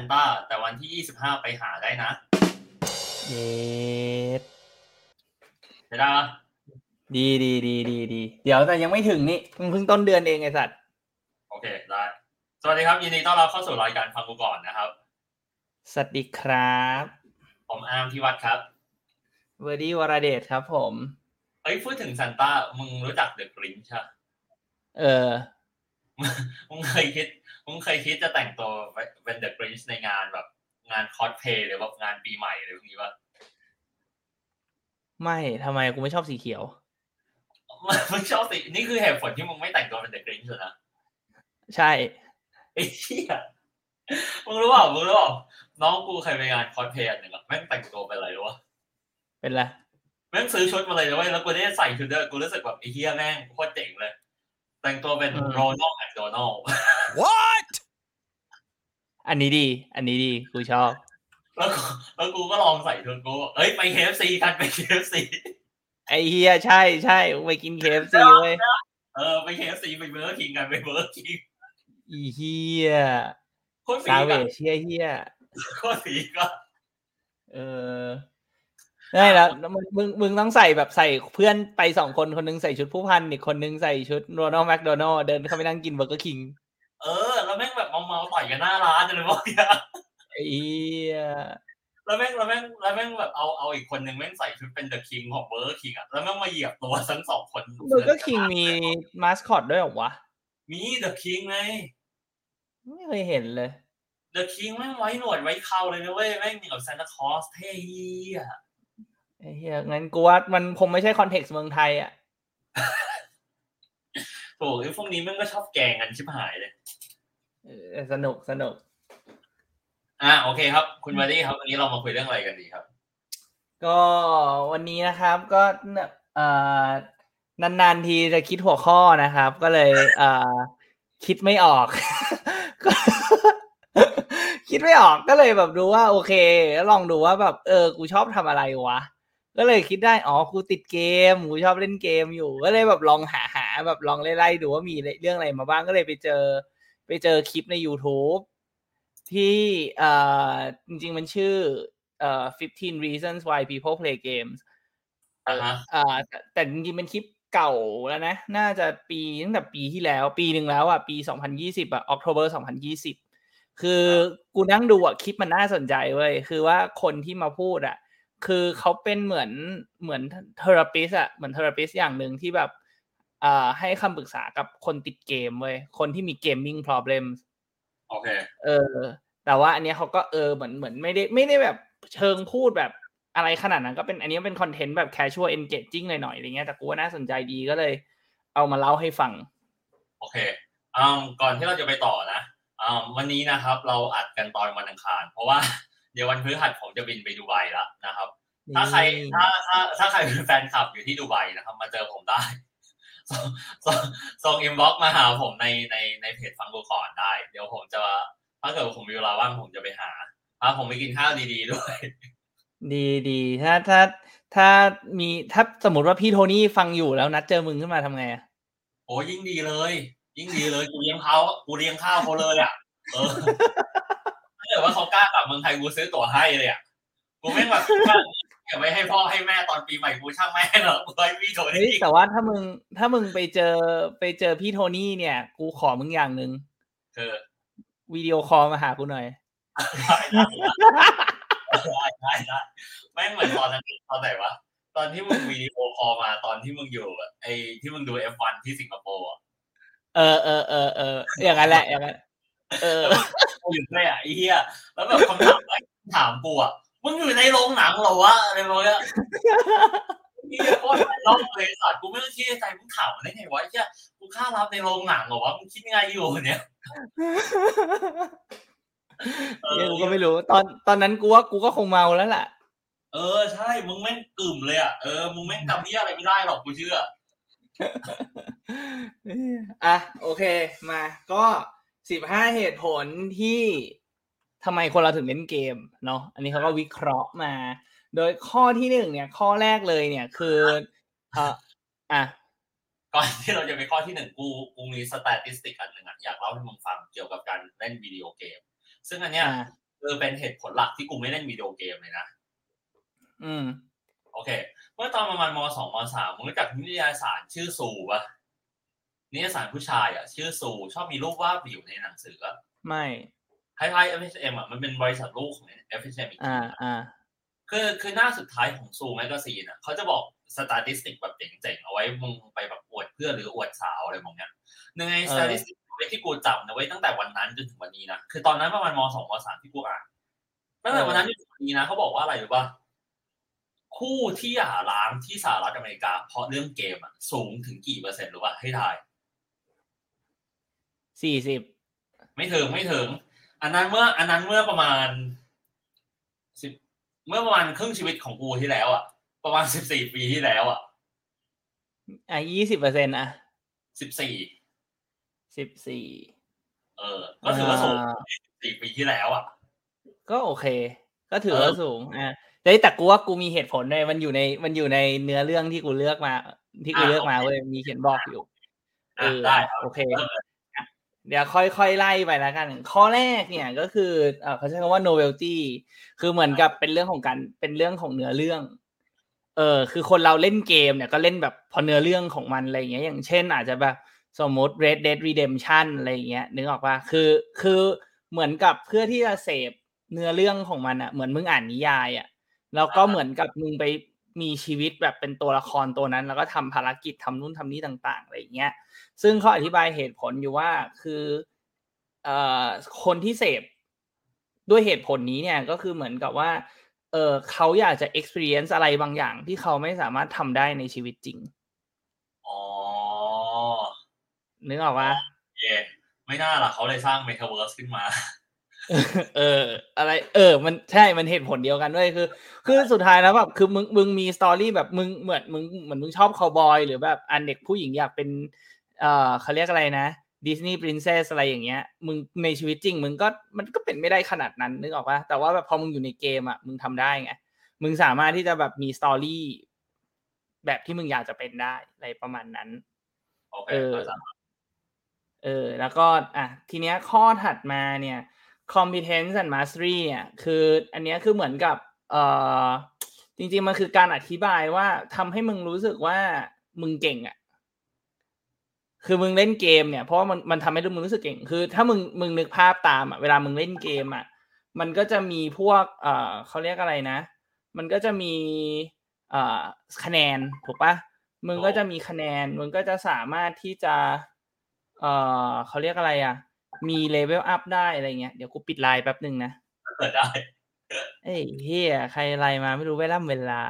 ไม่ใช่ซานต้า แต่วันที่ยี่สิบห้าไปหาได้นะเย็ดไม่ได้ปะดีดีดีดีดีเดี๋ยวแต่ยังไม่ถึงนี่มึงเพิ่งต้นเดือนเองไอสัตว์โอเคได้สวัสดีครับยินดีต้อนรับเข้าสู่รายการฟังกูก่อนนะครับสวัสดีครับ ผมอาร์มที่วัดครับเวอร์ดี้วรเดชครับ ผมเอ้ยพูดถึงซานต้ามึงรู้จักเดอะกรินใช่ปะเออมึงเคยคิด มึงเคยคิดจะแต่งตัวเป็น The Grinch ในงานแบบ งานคอสเพลย์หรือแบบงานปีใหม่อะไรพวกนี้ปะไม่ทำไมกูไม่ชอบสีเขียวมึงชอบสินี่คือเหตุผลที่มึงไม่แต่งตัวเป็น The Grinch เลยนะใช่ไอ้เหี้ยมึงรู้เปล่ามึงรู้เปล่าน้องกูเคยไปงานคอสเพลย์อันหนึ่งอะแม่งแต่งตัวเป็นอะไรรู้ปะเป็นไรแม่งซื้อชุดมาเลยนะเว้ยแล้วกูได้ใส่ชุดเด้อกูรู้สึกแบบไอ้เหี้ยแม่งโคตรเจ๋งเลย แต่งตัวเป็นโรนัลด์แมคโดนัลด์ What? อันนี้ดี อันนี้ดีกูชอบ แล้วกูแล้วกูก็ลองใส่ชุดกูบอกเอ้ยไปเคฟซีกันไปเคฟซีไอเฮียใช่ใช่ไปกินเคฟซีเว้ยเออไปเคฟซีไปเบอร์คิงกันไปเบอร์คิงอีเฮียโคตรฝีซาเวกันชเฮียเฮียโคตรฝีก็เออ ได้แล้วแล้วมึงมึงมึงต้องใส่แบบใส่เพื่อนไปสองคนคนหนึ่งใส่ชุดผู้พันอีกคนนึงใส่ชุดโรนัลด์แมคโดนัลด์เดินเข้าไปนั่งกิน Burger King เออ แล้วแม่งแบบเมาๆต่อยกันหน้าร้านเลยบอกเนี่ยไอ้เหี้ยแล้วแม่งแล้วแม่งแล้วแม่งแบบเอาเอาอีกคนนึงแม่งใส่ชุดเป็น The King ของ Burger King อะแล้วแม่งมาเหยียบตัวทั้งสองคนเ Burger King มีมาสคอตด้วยเหรอวะมี The King ไงไม่เคยเห็นเลย The King แม่งไว้หนวดไว้เคราเลยนะเว้ยแม่งอย่างกับซานตาคลอสเท่เหี้ย ไอ้เหี้ยงั้นกูว่ามันคงไม่ใช่คอนเท็กซ์เมืองไทยอะโอ้ยพวกนี้แม่งก็ชอบแกงกันชิบหายเลยเออสนุกสนุก อะโอเคครับ คุณวารี่ครับ วันนี้เรามาคุยเรื่องอะไรกันดีครับ ก็วันนี้นะครับ ก็เอ่อนานๆทีจะคิดหัวข้อนะครับ ก็เลยเอ่อคิดไม่ออกก็คิดไม่ออกก็เลยแบบดูว่า โอเค แล้วลองดูว่าแบบ เออ กูชอบทำอะไรวะ ก็เลยคิดได้อ๋อกูติดเกมกูชอบเล่นเกมอยู่ ก็เลยแบบลองหาหาแบบลองไล่ๆดูว่ามีเรื่องอะไรมาบ้างก็เลยไปเจอ ไปเจอคลิปใน YouTube ที่เอ่อจริงๆมันชื่อเอ่อ15 reasons why people play games อ่าฮะอ่าแต่แต่จริงๆเป็นคลิปเก่าแล้วนะ น่าจะปีตั้งแต่ปีที่แล้ว ปีหนึ่งแล้วอะปี 2020อะ October 2020 คือกูนั่งดูอะคลิปมันน่าสนใจเว้ยคือว่าคนที่มาพูดอะ คือเขาเป็นเหมือนเหมือนเทอราปิสอะเหมือนเทอราปิสอย่างหนึ่งที่แบบอ่าให้คำปรึกษากับคนติดเกมเว้ยคนที่มี gaming problem โอเค เออ แต่ว่าอันเนี้ยเขาก็เออเหมือนเหมือนไม่ได้ไม่ได้แบบเชิงพูดแบบอะไรขนาดนั้นก็เป็นอันนี้เป็นคอนเทนต์แบบ casual engaging หน่อยๆอะไรเงี้ยแต่กูว่าน่าสนใจดีก็เลย เอามาเล่าให้ฟัง โอเคอืมก่อนที่เราจะไปต่อนะอืมวันนี้นะครับ เราอัดกันตอนวันอังคาร เพราะว่า เดี๋ยววันพฤหัสผมจะบินไปดูไบแล้วนะครับ ถ้าใครถ้าถ้าถ้าใครเป็นแฟนคลับอยู่ที่ดูไบนะครับ มาเจอผมได้ส่งส่งส่ง inbox มาหาผมในในในเพจฟังกูก่อนได้ เดี๋ยวผมจะถ้าเกิดผมมีเวลาว่างผมจะไปหาพาผมไปกินข้าวดีๆด้วย ดีดีถ้าถ้าถ้ามีถ้าสมมติว่าพี่โทนี่ฟังอยู่แล้วนัดเจอมึงขึ้นมาทำไงอะโอ้ยิ่งดีเลย ยิ่งดีเลยกูเลี้ยงเขากูเลี้ยงข้าวเขาเลยอะเออถ้า เกิดว่าเขากล้ากลับเมืองไทยกูซื้อตั๋วให้เลยอะกูไม่งแบบว่าเก็บไว้ให้พ่อให้แม่ตอนปีใหม่กูช่างแม่เหรอกูให้พี่โทเฮ้ยนี่แต่ว่าถ้ามึงถ้ามึงไปเจอไปเจอพี่โทนี่เนี่ย กูขอมึงอย่างหนึ่งคือวิดีโอคอลมาหากูหน่อยได้ได้ได้ไม่งเหมือนตอนนั้นตอนไหนวะตอนที่มึงวิดีโอคอลมาตอนที่มึงอยู่ไอ้ที่มึงดู F1 ที่สิงคโปร์อะเออเออเออเอออย่างนั้นแหละอย่างนั้นเออกู อยู่ด้วยอะไอ้เหี้ยแล้วแบบคำถามไอ้ถามกูอะมึงอยู่ในโรงหนังเหรอวะอะไรประมาณเนี้ยเหี้ยโคตรรอบเลยสัตว์กูไม่ต้องคิดในใจมึงถามมันได้ไงวะไอ้เหี้ยกูค่ารับในโรงหนังเหรอวะมึงคิดยังไงอยู่เนี่ยเออเหี้ยกูก็ไม่รู้ ตอนตอนนั้นกูว่ากูก็คงเมาแล้วล่ะ เออใช่ มึงแม่งกึ่มเลยอะเออมึงแม่งจำที่อะไรไม่ได้หรอกกูเชื่ออะโอเค มาก็ สิบห้าเหตุผลที่ทำไมคนเราถึงเล่นเกมเนาะ อันนี้เขาก็วิเคราะห์มา โดยข้อที่หนึ่งเนี่ย ข้อแรกเลยเนี่ยคือเอ่ออะก่อนที่เราจะไปข้อที่หนึ่งกูกูมี statistic อันหนึ่งอะอยากเล่าให้มึงฟังเกี่ยวกับการเล่นวิดีโอเกม ซึ่งอันเนี้ยคือเป็นเหตุผลหลักที่กูไม่เล่นวิดีโอเกมเลยนะ อืม โอเค เมื่อตอนประมาณมสองมสามมึงรู้จักนิตยสารชื่อ ZOO ปะ นิตยสารผู้ชายอะชื่อ ZOO ชอบมีรูปวาดอยู่ในหนังสืออะไม่คล้ายๆ FHM อะมันเป็นบริษัทลูกของ FHM อีกทีอ่าอ่าคือคือหน้าสุดท้ายของ ZOO magazine อะเขาจะบอกสตาติสติกแบบเจ๋งๆ เอาไว้มึงไปแบบอวดเพื่อนหรืออวดสาวอะไรแบบเนี้ยหนึ่งในสตาติสติกที่กูจำนะไว้ตั้งแต่วันนั้นจนถึงวันนี้นะคือตอนนั้นประมาณมสองมสามที่กูอ่านตั้งแต่วันนั้นจนถึงวันนี้นะเขาบอกว่าอะไรรู้ป่ะคู่ที่หย่าร้างที่สหรัฐอเมริกา เพราะเรื่องเกมอะสูงถึงกี่เปอร์เซ็นต์รู้ป่ะให้ทาย สี่สิบไม่ถึงไม่ถึง อันนั้นเมื่อ อันนั้นเมื่อประมาณสิบเมื่อประมาณครึ่งชีวิตของกูที่แล้วอะ ประมาณสิบสี่ปีที่แล้วอะอะยี่สิบเปอร์เซ็นต์อะสิบสี่สิบสี่เออ ก็ถือว่าสูงสี่ปีที่แล้วอะ ก็โอเค ก็ถือว่าสูงอะแต่แต่กูว่ากูมีเหตุผลเลยมันอยู่ในมันอยู่ในเนื้อเรื่องที่กูเลือกมา ที่กูเลือกมาเว้ยมีเขียนบอกอยู่เออได้โอเค เดี๋ยวค่อยๆไล่ไปแล้วกัน ข้อแรกเนี่ยก็คือเขาใช้คำว่า novelty คือเหมือนกับเป็นเรื่องของการเป็นเรื่องของเนื้อเรื่อง เออคือคนเราเล่นเกมเนี่ยก็เล่นแบบพอเนื้อเรื่องของมันอะไรเงี้ย อย่างเช่น อาจจะแบบสมมติ Red Dead Redemption อะไรเงี้ยนึกออกปะคือคือเหมือนกับเพื่อที่จะเสพเนื้อเรื่องของมันอะเหมือนมึงอ่านนิยายอะแล้วก็เหมือนกับมึงไป มีชีวิตแบบเป็นตัวละครตัวนั้น แล้วก็ทำภารกิจทำนู่นทำนี่ต่างๆอะไรเงี้ย ซึ่งเขาอธิบายเหตุผลอยู่ว่าคือเอ่อคนที่เสพด้วยเหตุผลนี้เนี่ยก็คือเหมือนกับว่าเออเขาอยากจะ experience อะไรบางอย่างที่เขาไม่สามารถทำได้ในชีวิตจริงอ๋อนึกออกปะเย่ไม่น่าล่ะเขาเลยสร้าง metaverse ขึ้นมา เออ อะไร เออ มันใช่มันเหตุผลเดียวกันด้วยคือ คือสุดท้ายแล้วแบบคือมึงมึงมีสตอรี่แบบมึงเหมือนมึงเหมือนมึงชอบคาวบอย หรือแบบอันเด็กผู้หญิงอยากเป็น เอ่อเขาเรียกอะไรนะดิสนีย์ปรินเซสอะไรอย่างเงี้ย มึงในชีวิตจริง มึงก็มันก็เป็นไม่ได้ขนาดนั้นนึกออกปะแต่ว่าแบบพอมึงอยู่ในเกมอะมึงทำได้ไงมึงสามารถที่จะแบบมีสตอรี่แบบที่มึงอยากจะเป็นได้อะไรประมาณนั้นเออเออ แล้วก็ อะ ทีเนี้ยข้อถัดมาเนี่ย competence and mastery เนี่ยคืออันนี้คือเหมือนกับเอ่อจริงๆมันคือการอธิบายว่าทำให้มึงรู้สึกว่ามึงเก่งอะ่ะคือมึงเล่นเกมเนี่ยเพราะว่ามันมันทำให้มึงรู้สึกเก่ง คือ ถ้ามึงมึงนึกภาพตามอะเวลามึงเล่นเกมอะมันก็จะมีพวกเอ่อเขาเรียกอะไรนะ มันก็จะมีเอ่อคะแนนถูกปะมึงก็จะมีคะแนน มึงก็จะสามารถที่จะ เอ่อเขาเรียกอะไรอะ มีเลเวลอัพได้อะไรเงี้ย เดี๋ยวกูปิดไลน์แป๊บหนึ่งนะเกิดได้ เอ้ยเฮียใครไลน์มาไม่รู้เวลาเวลา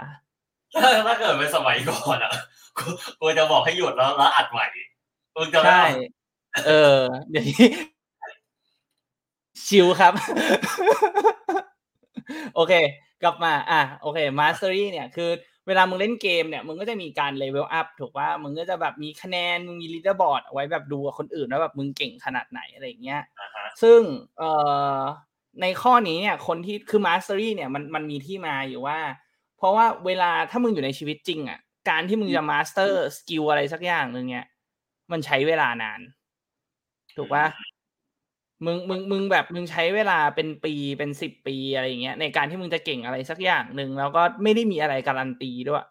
ถ้าเกิดเป็นสมัยก่อนอะกูจะบอกให้หยุดแล้วแล้วอัดใหม่มึงจะใช่เออ เดี๋ยวนี้ชิวครับ โอเค กลับมา อะ โอเค mastery เนี่ยคือ เวลามึงเล่นเกมเนี่ยมึงก็จะมีการเลเวลอัพถูกว่ามึงก็จะแบบมีคะแนนมึงมี leaderboard เอาไว้แบบดูกับคนอื่นว่าแบบมึงเก่งขนาดไหนอะไรเงี้ยซึ่งเอ่อในข้อนี้เนี่ยคนที่คือ mastery เนี่ยมันมันมีที่มาอยู่ว่า เพราะว่าเวลาถ้ามึงอยู่ในชีวิตจริงอะการที่มึงจะ master skill อะไรสักอย่างหนึ่งเนี่ยมันใช้เวลานาน ถูกปะ มึงมึงมึงแบบมึงใช้เวลาเป็นปีเป็นสิบปีอะไรเงี้ยในการที่มึงจะเก่งอะไรสักอย่างหนึ่งแล้วก็ไม่ได้มีอะไรการันตีด้วย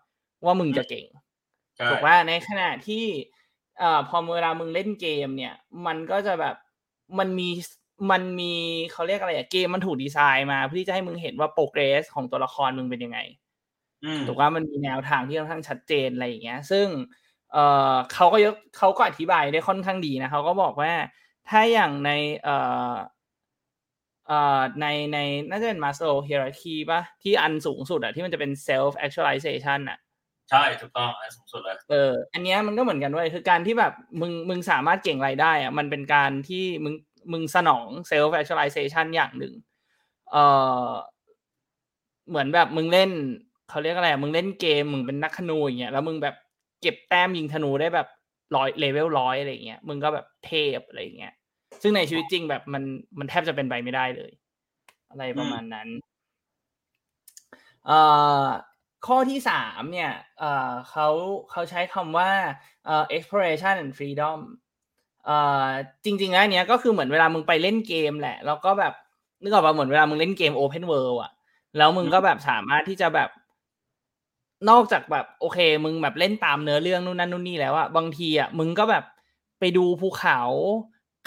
ว่ามึงจะเก่งถูกปะในขณะที่เอ่อพอเวลามึงเล่นเกมเนี่ย มันก็จะแบบมันมีมันมีเขาเรียกอะไรอะเกมมันถูกดีไซน์มาเพื่อที่จะให้มึงเห็นว่าโปรเกรสของตัวละครมึงเป็นยังไงถูกว่ามันมีแนวทางที่ค่อนข้างชัดเจนอะไรอย่างเงี้ย ซึ่ง เอ่อเขาก็ยกเขาก็อธิบายได้ค่อนข้างดีนะเขาก็บอกว่า ถ้าอย่างในเอ่อเอ่อในในน่าจะเป็น Maslow hierarchy ป่ะที่อันสูงสุดอะที่มันจะเป็น self actualization อะใช่ถูกต้องอันสูงสุดเลยเอออันนี้มันก็เหมือนกันด้วยคือการที่แบบมึงมึงสามารถเก่งรายได้อะมันเป็นการที่มึงมึงสนอง self actualization อย่างหนึ่งเออเหมือนแบบมึงเล่นเขาเรียกอะไรมึงเล่นเกมมึงเป็นนักขนูอย่างเงี้ยแล้วมึงแบบเก็บแต้มยิงธนูได้แบบร้อยเลเวลร้อยอะไรเงี้ยมึงก็แบบเทพอะไรเงี้ย ซึ่งในชีวิตจริงแบบมันมันแทบจะเป็นไปไม่ได้เลย อะไรประมาณนั้นเอ่อข้อที่สามเนี่ยเอ่อเขาเขาใช้คำว่าเอ่อ exploration and freedom เอ่อจริงๆแล้วเนี้ยก็คือเหมือนเวลามึงไปเล่นเกมแหละ แล้วก็แบบนึกออกป่ะเหมือนเวลามึงเล่นเกม Open World อะ แล้วมึงก็แบบสามารถที่จะแบบนอกจากแบบโอเค มึงแบบเล่นตามเนื้อเรื่องนู่นนั่นนู่นนี่แล้วอะบางทีอะมึงก็แบบไปดูภูเขา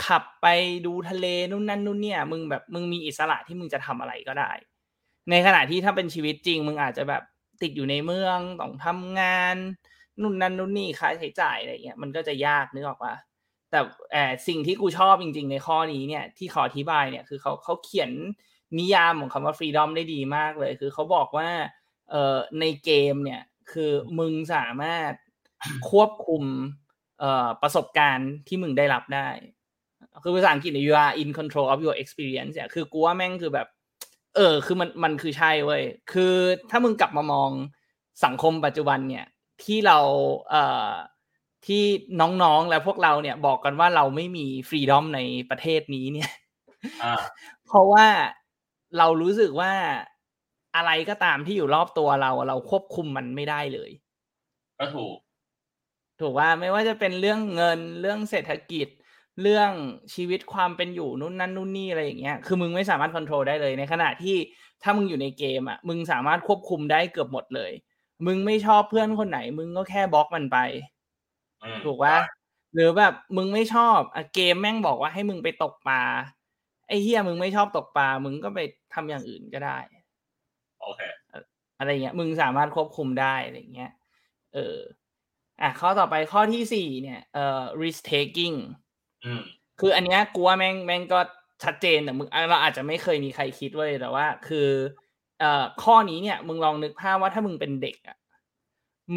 ขับไปดูทะเลนู่นนั่นนู่นเนี่ย มึงแบบมึงมีอิสระที่มึงจะทำอะไรก็ได้ ในขณะที่ถ้าเป็นชีวิตจริง มึงอาจจะแบบติดอยู่ในเมืองต้องทำงานนู่นนั่นนู่นนี่ค่าใช้จ่ายอะไรเงี้ยมันก็จะยากนึกออกปะแต่แอบสิ่งที่กูชอบจริง ๆ ในข้อนี้เนี่ยที่ขออธิบายเนี่ยคือเขาเขาเขียนนิยามของคำว่าฟรีดอมได้ดีมากเลย คือเขาบอกว่าเอ่อในเกมเนี่ยคือมึงสามารถควบคุมเอ่อประสบการณ์ที่มึงได้รับได้ คือภาษาอังกฤษเนี่ย you are in control of your experience เนี่ยคือกูว่าแม่งคือแบบ เออ คือมันมันคือใช่เว้ยคือถ้ามึงกลับมามองสังคมปัจจุบันเนี่ย ที่เราเอ่อที่น้องๆและพวกเราเนี่ยบอกกันว่าเราไม่มีฟรีดอมในประเทศนี้เนี่ยเพราะว่าเรารู้สึกว่าอะไรก็ตามที่อยู่รอบตัวเรา เราควบคุมมันไม่ได้เลย ก็ถูก ถูกว่าไม่ว่าจะเป็นเรื่องเงินเรื่องเศรษฐกิจ เรื่องชีวิตความเป็นอยู่นู่นนั่นนู่นนี่อะไรอย่างเงี้ย คือมึงไม่สามารถควบคุมได้เลย ในขณะที่ถ้ามึงอยู่ในเกมอะ มึงสามารถควบคุมได้เกือบหมดเลย มึงไม่ชอบเพื่อนคนไหน มึงก็แค่บล็อกมันไป ถูกว่า หรือแบบมึงไม่ชอบอะเกมแม่งบอกว่าให้มึงไปตกปลา ไอ้เฮียมึงไม่ชอบตกปลา มึงก็ไปทำอย่างอื่นก็ได้ โอเค อะไรเงี้ย มึงสามารถควบคุมได้อะไรเงี้ย เออ อะข้อต่อไปข้อที่สี่เนี่ย เอ่อ risk taking อืม คืออันเนี้ยกูว่าแม่งแม่งก็ชัดเจนแต่มึงเราอาจจะไม่เคยมีใครคิดไว้แต่ว่า คือเอ่อข้อนี้เนี่ย มึงลองนึกภาพว่าถ้ามึงเป็นเด็กอะ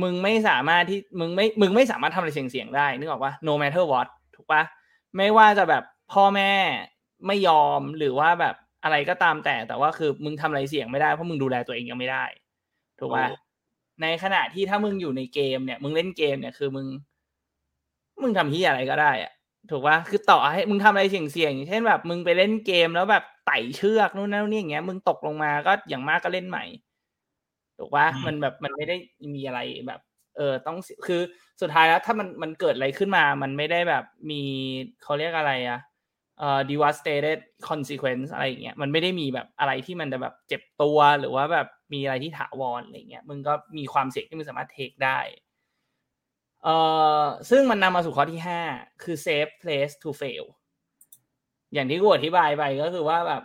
มึงไม่สามารถที่มึงไม่มึงไม่สามารถทำอะไรเสี่ยงๆได้นึกออกปะ no matter what ถูกปะไม่ว่าจะแบบพ่อแม่ไม่ยอมหรือว่าแบบอะไรก็ตามแต่แต่ว่าคือมึงทำอะไรเสี่ยงไม่ได้เพราะมึงดูแลตัวเองยังไม่ได้ ถูกปะในขณะที่ถ้ามึงอยู่ในเกมเนี่ย มึงเล่นเกมเนี่ยคือมึง มึงทำที่อะไรก็ได้อะ ถูกปะคือต่อให้มึงทำอะไรเสี่ยงๆเช่นแบบ มึงไปเล่นเกมแล้วแบบไต่เชือกนู่นนั่นนี่อย่างเงี้ย มึงตกลงมาก็อย่างมากก็เล่นใหม่ ถูกปะมันแบบมันไม่ได้มีอะไรแบบ เออต้องคือสุดท้ายแล้ว ถ้ามันมันเกิดอะไรขึ้นมา มันไม่ได้แบบมีเขาเรียกอะไรอะเอ่อ devastated consequence อะไรอย่างเงี้ยมันไม่ได้มีแบบอะไรที่มันจะแบบเจ็บตัวหรือว่าแบบมีอะไรที่ถาวรอะไรเงี้ยมึงก็มีความเสี่ยงที่มึงสามารถเทคได้ เอ่อซึ่งมันนำมาสู่ข้อที่ห้าคือ safe place to fail อย่างที่กูอธิบายไปก็คือว่าแบบ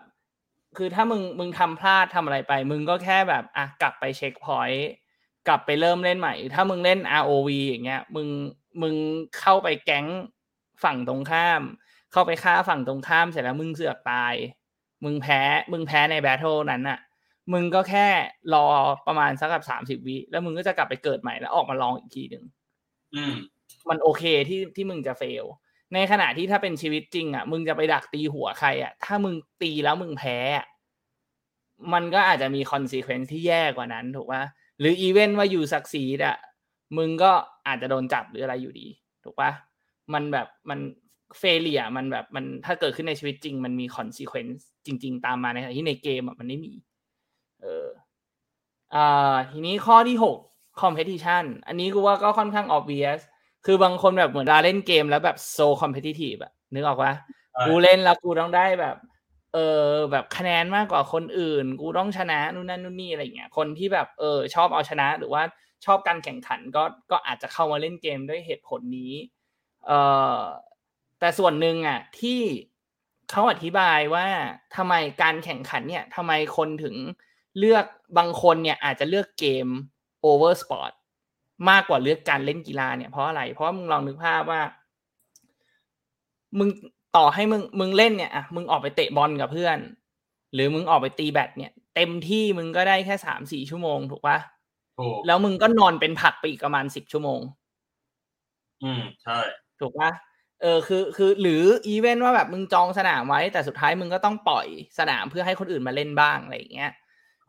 คือถ้ามึงมึงทำพลาดทำอะไรไป มึงก็แค่แบบอะกลับไปเช็คพอยต์กลับไปเริ่มเล่นใหม่ ถ้ามึงเล่น ROV อย่างเงี้ย มึงมึงเข้าไปแก๊งฝั่งตรงข้าม เข้าไปฆ่าฝั่งตรงข้ามเสร็จแล้วมึงเสือกตาย มึงแพ้ มึงแพ้ใน battle นั้นอะมึงก็แค่รอประมาณสักแบบสามสิบวิแล้วมึงก็จะกลับไปเกิดใหม่แล้วออกมาลองอีกทีหนึ่ง มมันโอเคที่ที่มึงจะ fail ในขณะที่ถ้าเป็นชีวิตจริง อะ มึงจะไปดักตีหัวใครอะ ถ้ามึงตีแล้วมึงแพ้อะมันก็อาจจะมี consequence ที่แย่กว่านั้นถูกป่ะหรือ even ว่า you succeed อะ มึงก็อาจจะโดนจับหรืออะไรอยู่ดี ถูกป่ะมันแบบมัน failure มันแบบมันถ้าเกิดขึ้นในชีวิตจริง มันมี consequence จริง ๆ ตามมาในขณะที่ในเกมมันไม่มี เอออ่าทีนี้ข้อที่หก competition อันนี้กูว่าก็ค่อนข้าง obvious คือบางคนแบบเหมือนเราเล่นเกมแล้วแบบ so competitive อะนึกออกปะกูเล่นแล้วกูต้องได้แบบ เออแบบคะแนนมากกว่าคนอื่น กูต้องชนะนู่นนั่นนู่นนี่อะไรเงี้ยคนที่แบบเออชอบเอาชนะหรือว่าชอบการแข่งขันก็ก็อาจจะเข้ามาเล่นเกมด้วยเหตุผลนี้ เออแต่ส่วนหนึ่งอะที่เขาอธิบายว่าทำไมการแข่งขันเนี่ยทำไมคนถึงเลือกบางคนเนี่ยอาจจะเลือกเกม over sport มากกว่าเลือกการเล่นกีฬาเนี่ยเพราะอะไร เพราะว่ามึงลองนึกภาพว่า มึงต่อให้มึงมึงเล่นเนี่ยอะมึงออกไปเตะบอลกับเพื่อน หรือมึงออกไปตีแบดเนี่ย เต็มที่มึงก็ได้แค่สามสี่ชั่วโมงถูกปะถูกแล้วมึงก็นอนเป็นผักไปอีกประมาณสิบชั่วโมง อืมใช่ถูกปะเออคือคือหรืออีเวนต์ว่าแบบมึงจองสนามไว้ แต่สุดท้ายมึงก็ต้องปล่อยสนามเพื่อให้คนอื่นมาเล่นบ้างอะไรอย่างเงี้ย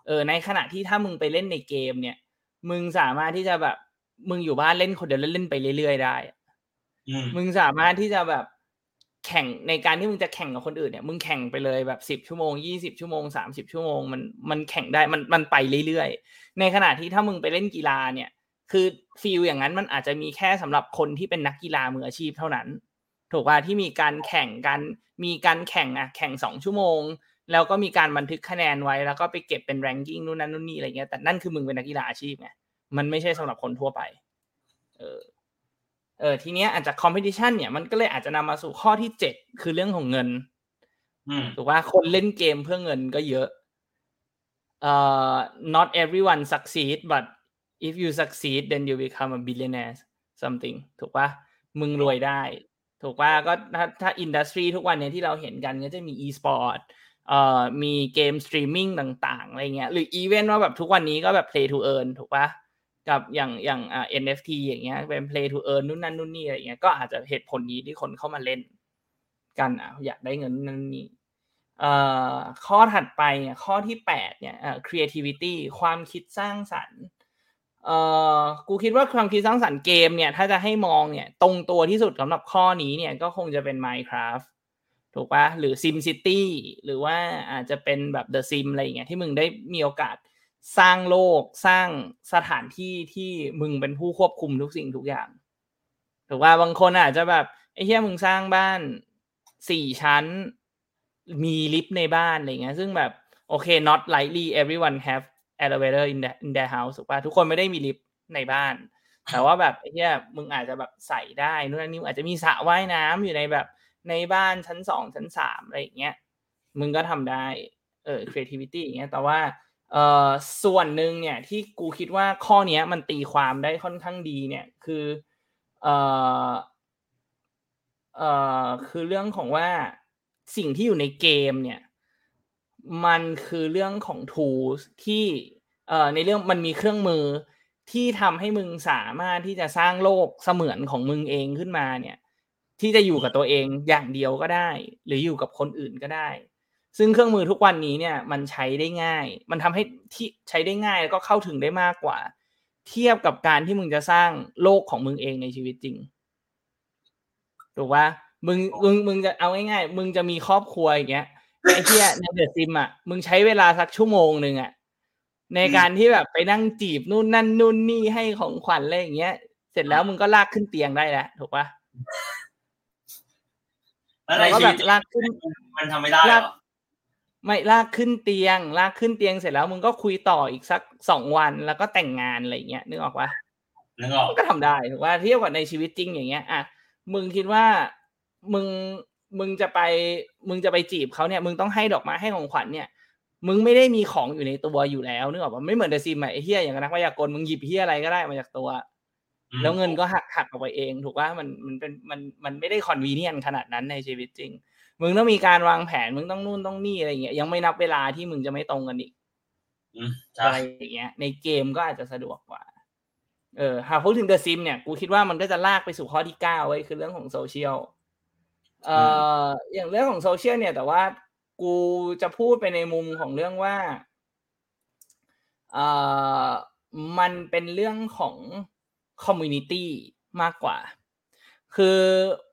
เออในขณะที่ถ้ามึงไปเล่นในเกมเนี่ย มึงสามารถที่จะแบบ มึงอยู่บ้านเล่นคนเดียวเล่นไปเรื่อยๆได้อืมมึงสามารถที่จะแบบแข่งในการที่มึงจะแข่งกับคนอื่นเนี่ยมึงแข่งไปเลยแบบสิบชั่วโมงยี่สิบชั่วโมงสามสิบชั่วโมงมันมันแข่งได้มันมันไปเรื่อยๆ ในขณะที่ถ้ามึงไปเล่นกีฬาเนี่ย คือ feel อย่างนั้นมันอาจจะมีแค่สำหรับคนที่เป็นนักกีฬามืออาชีพเท่านั้น ถูกป่ะที่มีการแข่งกันมีการแข่งอะแข่งสองชั่วโมง แล้วก็มีการบันทึกคะแนนไว้แล้วก็ไปเก็บเป็น ranking นู่นนั่นนู่นนี่อะไรเงี้ยแต่นั่นคือมึงเป็นนักกีฬาอาชีพไงมันไม่ใช่สำหรับคนทั่วไป เออ เออ ทีเนี้ยอาจจะ competition เนี่ยมันก็เลยอาจจะนำมาสู่ข้อที่เจ็ดคือเรื่องของเงินถูกปะคนเล่นเกมเพื่อเงินก็เยอะเอ่อ not everyone succeed but if you succeed then you become a billionaire something ถูกปะมึงรวยได้ ถูกปะก็ถ้าถ้า industry ทุกวันนี้ที่เราเห็นกันก็จะมี e-sport เอ่อ มี game streaming ต่างๆอะไรเงี้ยหรืออีเวนต์ว่าแบบทุกวันนี้ก็แบบ play to earn ถูกปะกับอย่างอย่างอ่า NFT อย่างเงี้ยเป็น play to earn นู่นนั่นนู่นนี่อะไรเงี้ยก็อาจจะเหตุผลนี้ที่คนเข้ามาเล่น กันอะอยากได้เงินนั่นนี่เอ่อข้อถัดไปเนี่ยข้อที่แปดเนี่ยเอ่อ creativity ความคิดสร้างสรรค์เอ่อกูคิดว่าความคิดสร้างสรรค์เกมเนี่ยถ้าจะให้มองเนี่ยตรงตัวที่สุดสำหรับข้อนี้เนี่ยก็คงจะเป็น Minecraft ถูกปะหรือ Sim City หรือว่าอาจจะเป็นแบบ The Sim อะไรอย่างเงี้ยที่มึงได้มีโอกาสสร้างโลกสร้างสถานที่ที่มึงเป็นผู้ควบคุมทุกสิ่งทุกอย่างถูกว่าบางคนอาจจะแบบไอ้เหี้ยมึงสร้างบ้านสี่ชั้น มีลิฟต์ในบ้านอะไรเงี้ยซึ่งแบบโอเค not likely everyone have elevator in the in their house ถูกป่ะทุกคนไม่ได้มีลิฟต์ในบ้าน แต่ว่าแบบไอ้เหี้ยมึงอาจจะแบบใส่ได้นู่นนี่อาจจะมีสระว่ายน้ำอยู่ในแบบ ในบ้านชั้นสองชั้นสามอะไรอย่างเงี้ยมึงก็ทำได้เออ creativity อย่างเงี้ยแต่ว่าเอ่อส่วนหนึ่งเนี่ยที่กูคิดว่าข้อเนี้ยมันตีความได้ค่อนข้างดีเนี่ยคือเอ่อเอ่อคือเรื่องของว่าสิ่งที่อยู่ในเกมเนี่ย มันคือเรื่องของ tools ที่เอ่อในเรื่องมันมีเครื่องมือที่ทำให้มึงสามารถที่จะสร้างโลกเสมือนของมึงเองขึ้นมาเนี่ย ที่จะอยู่กับตัวเองอย่างเดียวก็ได้ หรืออยู่กับคนอื่นก็ได้ ซึ่งเครื่องมือทุกวันนี้เนี่ยมันใช้ได้ง่าย มันทำให้ที่ใช้ได้ง่ายแล้วก็เข้าถึงได้มากกว่า เทียบกับการที่มึงจะสร้างโลกของมึงเองในชีวิตจริงถูกปะมึงมึงมึงจะเอาง่ายๆ มึงจะมีครอบครัวอย่างเงี้ยไอ้เที่ยในเดอะซิมอะมึงใช้เวลาสักชั่วโมงหนึ่งอะในการที่แบบไปนั่งจีบนู่นนั่นนู่นนี่ให้ของขวัญอะไรอย่างเงี้ย เสร็จแล้วมึงก็ลากขึ้นเตียงได้แล้วถูกปะ แล้วในชีวิตลากขึ้นมันทำไม่ได้หรอไม่ลากขึ้นเตียง ลากขึ้นเตียงเสร็จแล้วมึงก็คุยต่ออีกสักสองวันแล้วก็แต่งงานอะไรเงี้ยนึกออกปะนึกออกก็ทำได้ถูกว่าเทียบกับในชีวิตจริงอย่างเงี้ยอะมึงคิดว่ามึงมึงจะไปมึงจะไปจีบเขาเนี่ย มึงต้องให้ดอกไม้ให้ของขวัญเนี่ย มึงไม่ได้มีของอยู่ในตัวอยู่แล้วนึกออกปะไม่เหมือนเดซิมไอ้เฮียอย่างนักวิทยากรมึงหยิบเฮียอะไรก็ได้มาจากตัว แล้วเงินก็หักหักออกไปเอง ถูกว่ามันมันเป็นมันมันไม่ได้คอนวีเนียนขนาดนั้นในชีวิตจริง มึงต้องมีการวางแผนมึงต้องนู่นต้องนี่อะไรเงี้ยยังไม่นับเวลาที่มึงจะไม่ตรงกันอีกอะไรอย่างเงี้ย ในเกมก็อาจจะสะดวกกว่า เออหากพูดถึง The Sims เนี่ยกูคิดว่ามันก็จะลากไปสู่ข้อที่เก้าเว้ยคือเรื่องของโซเชียลเอ่ออย่างเรื่องของโซเชียลเนี่ยแต่ว่ากูจะพูดไปในมุมของเรื่องว่าเอ่อมันเป็นเรื่องของ community มากกว่า คือ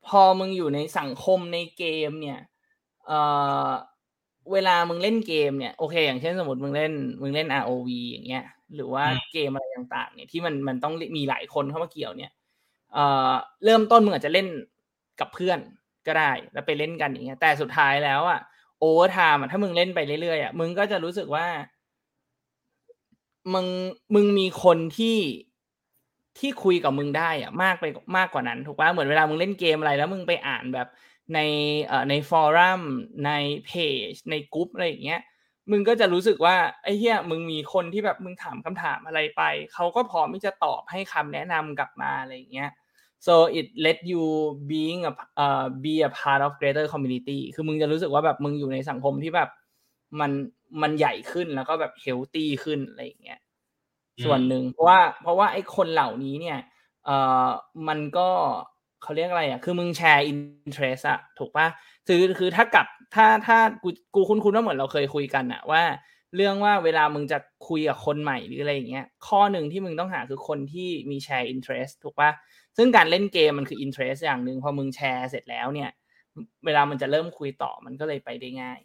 พอมึงอยู่ในสังคมในเกมเนี่ยเอ่อเวลามึงเล่นเกมเนี่ยโอเค อย่างเช่นสมมติมึงเล่นมึงเล่น ROV อย่างเงี้ย หรือว่าเกมอะไรต่างๆ เนี่ยที่มันมันต้องมีหลายคนเข้ามาเกี่ยวเนี่ยเอ่อเริ่มต้นมึงอาจจะเล่นกับเพื่อนก็ได้ แล้วไปเล่นกันอย่างเงี้ย แต่สุดท้ายแล้วอะ over time ถ้ามึงเล่นไปเรื่อยๆอะมึงก็จะรู้สึกว่ามึงมึงมีคนที่ ที่คุยกับมึงได้อะมากไปมากกว่านั้น ถูกป่ะเหมือนเวลามึงเล่นเกมอะไรแล้วมึงไปอ่านแบบในเอ่อในฟอรัมในเพจในกลุ่มอะไรอย่างเงี้ยมึงก็จะรู้สึกว่าไอ้เหี้ยมึงมีคนที่แบบมึงถามคำถามอะไรไปเขาก็พร้อมที่จะตอบให้คำแนะนำกลับมาอะไรอย่างเงี้ย so it let you being a uh, be a part of greater community คือมึงจะรู้สึกว่าแบบมึงอยู่ในสังคมที่แบบมันมันใหญ่ขึ้นแล้วก็แบบเฮลตี้ขึ้นอะไรอย่างเงี้ย ส่วนหนึ่งเพราะว่าเพราะว่าไอ้คนเหล่านี้เนี่ยเอ่อมันก็เขาเรียกอะไรอะ คือมึง share interest อะถูกปะคือคือถ้ากับถ้าถ้ากูกูคุ้นๆว่าเหมือนเราเคยคุยกันอะว่า เรื่องว่าเวลามึงจะคุยกับคนใหม่หรืออะไรอย่างเงี้ย ข้อหนึ่งที่มึงต้องหาคือคนที่มี share interest ถูกปะซึ่งการเล่นเกมมันคือ interest อย่างหนึ่งพอมึงแชร์เสร็จแล้วเนี่ย เวลามันจะเริ่มคุยต่อมันก็เลยไปได้ง่าย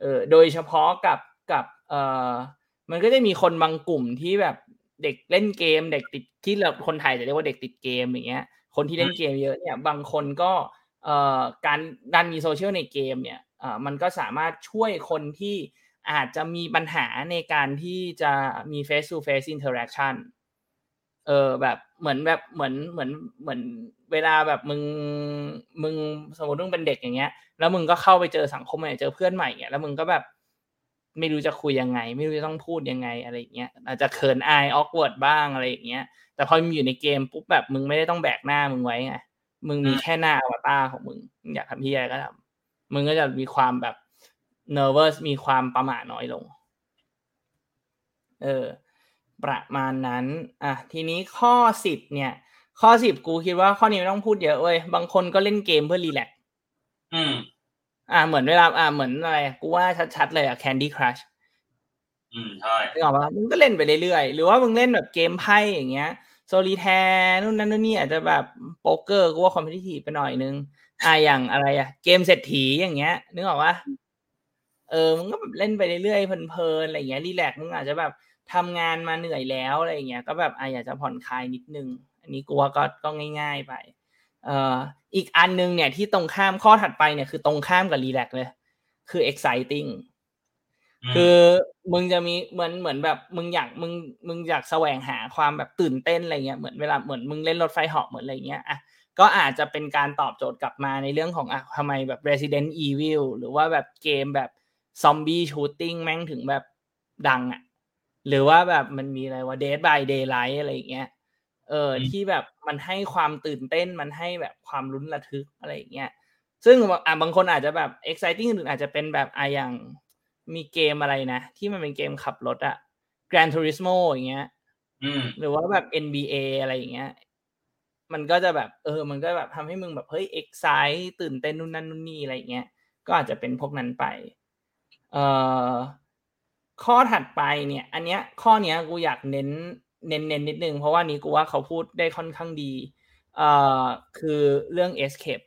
เออโดยเฉพาะกับกับเอ่อ มันก็จะมีคนบางกลุ่มที่แบบเด็กเล่นเกม เด็กติดที่เราคนไทยจะเรียกว่าเด็กติดเกมอย่างเงี้ย คนที่เล่นเกมเยอะเนี่ยบางคนก็เอ่อการดันมีโซเชียลในเกมเนี่ยเอ่ามันก็สามารถช่วยคนที่อาจจะมีปัญหาในการที่จะมี face to face interaction เออแบบเหมือนแบบเหมือนเหมือนเหมือนเวลาแบบมึงมึงสมมติมึงเป็นเด็กอย่างเงี้ย แล้วมึงก็เข้าไปเจอสังคมใหม่เจอเพื่อนใหม่เงี้ยแล้วมึงก็แบบ ไม่รู้จะคุยยังไง ไม่รู้จะต้องพูดยังไงอะไรเงี้ยอาจจะเขินอาย awkward บ้างอะไรอย่างเงี้ย แต่พอมึงอยู่ในเกมปุ๊บแบบมึงไม่ได้ต้องแบกหน้ามึงไว้ไงมึงมีแค่หน้าอวตารของมึง อยากทำที่อะไรก็ทำมึงก็จะมีความแบบ nervous มีความประหม่าน้อยลง เออ ประมาณนั้น อะ ทีนี้ข้อสิบเนี่ย ข้อสิบกูคิดว่าข้อนี้ไม่ต้องพูดเยอะเว้ย บางคนก็เล่นเกมเพื่อ relax อืม อ่าเหมือนเวลาอ่าเหมือนอะไรกูว่าชัดๆเลยอะ Candy Crush อืมใช่นึกออกปะมึงก็เล่นไปเรื่อยๆ หรือว่ามึงเล่นแบบเกมไพ่อย่างเงี้ย Solitaire นู่นนั่นนู่นนี่อาจจะแบบโป๊กเกอร์กูว่า competitive ไปหน่อยนึงอ่าอย่างอะไรอะ เกมเศรษฐีอย่างเงี้ย นึกออกปะเออมึงก็แบบเล่นไปเรื่อยๆเพลินๆอะไรเงี้ย relax มึงอาจจะแบบทำงานมาเหนื่อยแล้วอะไรเงี้ย ก็แบบอะอยากจะผ่อนคลายนิดนึง อันนี้กูว่าก็ก็ง่าย ๆไปเอ่ออีกอันนึงเนี่ยที่ตรงข้ามข้อถัดไปเนี่ยคือตรงข้ามกับรีแลกซ์เลย คือ exciting คือมึงจะมีเหมือนเหมือนแบบมึงอยากมึงมึงอยากแสวงหาความแบบตื่นเต้นอะไรเงี้ยเหมือนเวลาเหมือนมึงเล่นรถไฟเหาะเหมือนอะไรเงี้ยอะก็อาจจะเป็นการตอบโจทย์กลับมาในเรื่องของอะทำไมแบบ Resident Evil หรือว่าแบบเกมแบบซอมบี้ชูตติ้งแม่งถึงแบบดังอะหรือว่าแบบมันมีอะไรว่า Dead by Daylight อะไรเงี้ย เออที่แบบมันให้ความตื่นเต้นมันให้แบบความลุ้นระทึกอะไรเงี้ยซึ่งอะบางคนอาจจะแบบ exciting อื่นอาจจะเป็นแบบอะอย่างมีเกมอะไรนะ ที่มันเป็นเกมขับรถอะ Gran Turismo อย่างเงี้ยหรือว่าแบบ NBA อะไรอย่างเงี้ย มันก็จะแบบเออ มันก็แบบทำให้มึงแบบเฮ้ย excite ตื่นเต้นนู่นนั่นนู่นนี่อะไรเงี้ยก็อาจจะเป็นพวกนั้นไป เอ่อข้อถัดไปเนี่ย อันเนี้ย ข้อเนี้ยกูอยากเน้น เน้นเน้นนิดนึง เพราะว่านี้กูว่าเขาพูดได้ค่อนข้างดีเอ่อคือเรื่อง escape